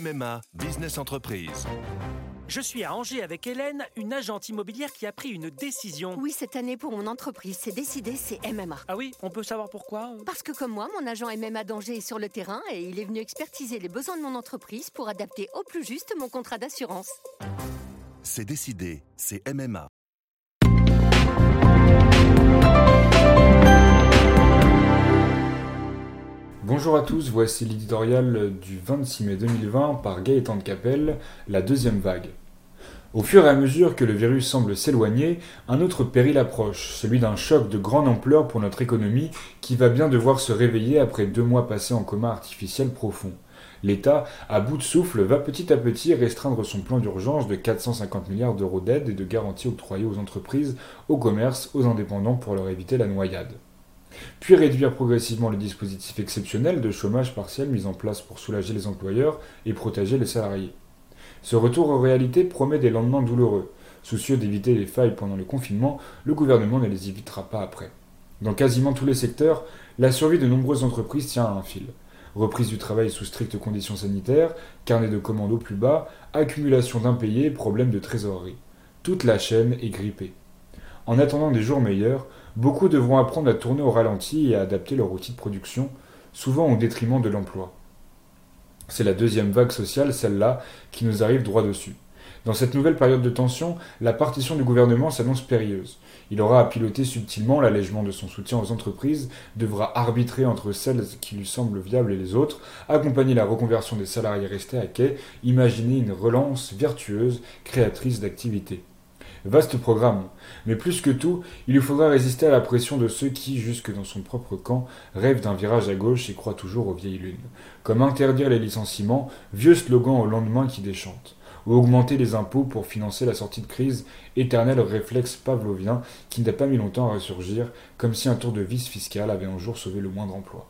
MMA Business Entreprise. Je suis à Angers avec Hélène, une agente immobilière qui a pris une décision. Oui, cette année pour mon entreprise, c'est décidé, c'est MMA. Ah oui, on peut savoir pourquoi? Parce que comme moi, mon agent MMA d'Angers est sur le terrain et il est venu expertiser les besoins de mon entreprise pour adapter au plus juste mon contrat d'assurance. C'est décidé, c'est MMA. Bonjour à tous, voici l'éditorial du 26 mai 2020 par Gaëtan de Capelle, la deuxième vague. Au fur et à mesure que le virus semble s'éloigner, un autre péril approche, celui d'un choc de grande ampleur pour notre économie qui va bien devoir se réveiller après deux mois passés en coma artificiel profond. L'État, à bout de souffle, va petit à petit restreindre son plan d'urgence de 450 milliards d'euros d'aide et de garanties octroyées aux entreprises, aux commerces, aux indépendants pour leur éviter la noyade puis réduire progressivement le dispositif exceptionnel de chômage partiel mis en place pour soulager les employeurs et protéger les salariés. Ce retour aux réalités promet des lendemains douloureux. Soucieux d'éviter les failles pendant le confinement, le gouvernement ne les évitera pas après. Dans quasiment tous les secteurs, la survie de nombreuses entreprises tient à un fil. Reprise du travail sous strictes conditions sanitaires, carnet de commandes au plus bas, accumulation d'impayés, problèmes de trésorerie. Toute la chaîne est grippée. En attendant des jours meilleurs, beaucoup devront apprendre à tourner au ralenti et à adapter leur outil de production, souvent au détriment de l'emploi. C'est la deuxième vague sociale, celle-là, qui nous arrive droit dessus. Dans cette nouvelle période de tension, la partition du gouvernement s'annonce périlleuse. Il aura à piloter subtilement l'allègement de son soutien aux entreprises, devra arbitrer entre celles qui lui semblent viables et les autres, accompagner la reconversion des salariés restés à quai, imaginer une relance vertueuse, créatrice d'activité. Vaste programme. Mais plus que tout, il lui faudra résister à la pression de ceux qui, jusque dans son propre camp, rêvent d'un virage à gauche et croient toujours aux vieilles lunes. Comme interdire les licenciements, vieux slogan au lendemain qui déchante. Ou augmenter les impôts pour financer la sortie de crise, éternel réflexe pavlovien qui n'a pas mis longtemps à ressurgir, comme si un tour de vis fiscal avait un jour sauvé le moindre emploi.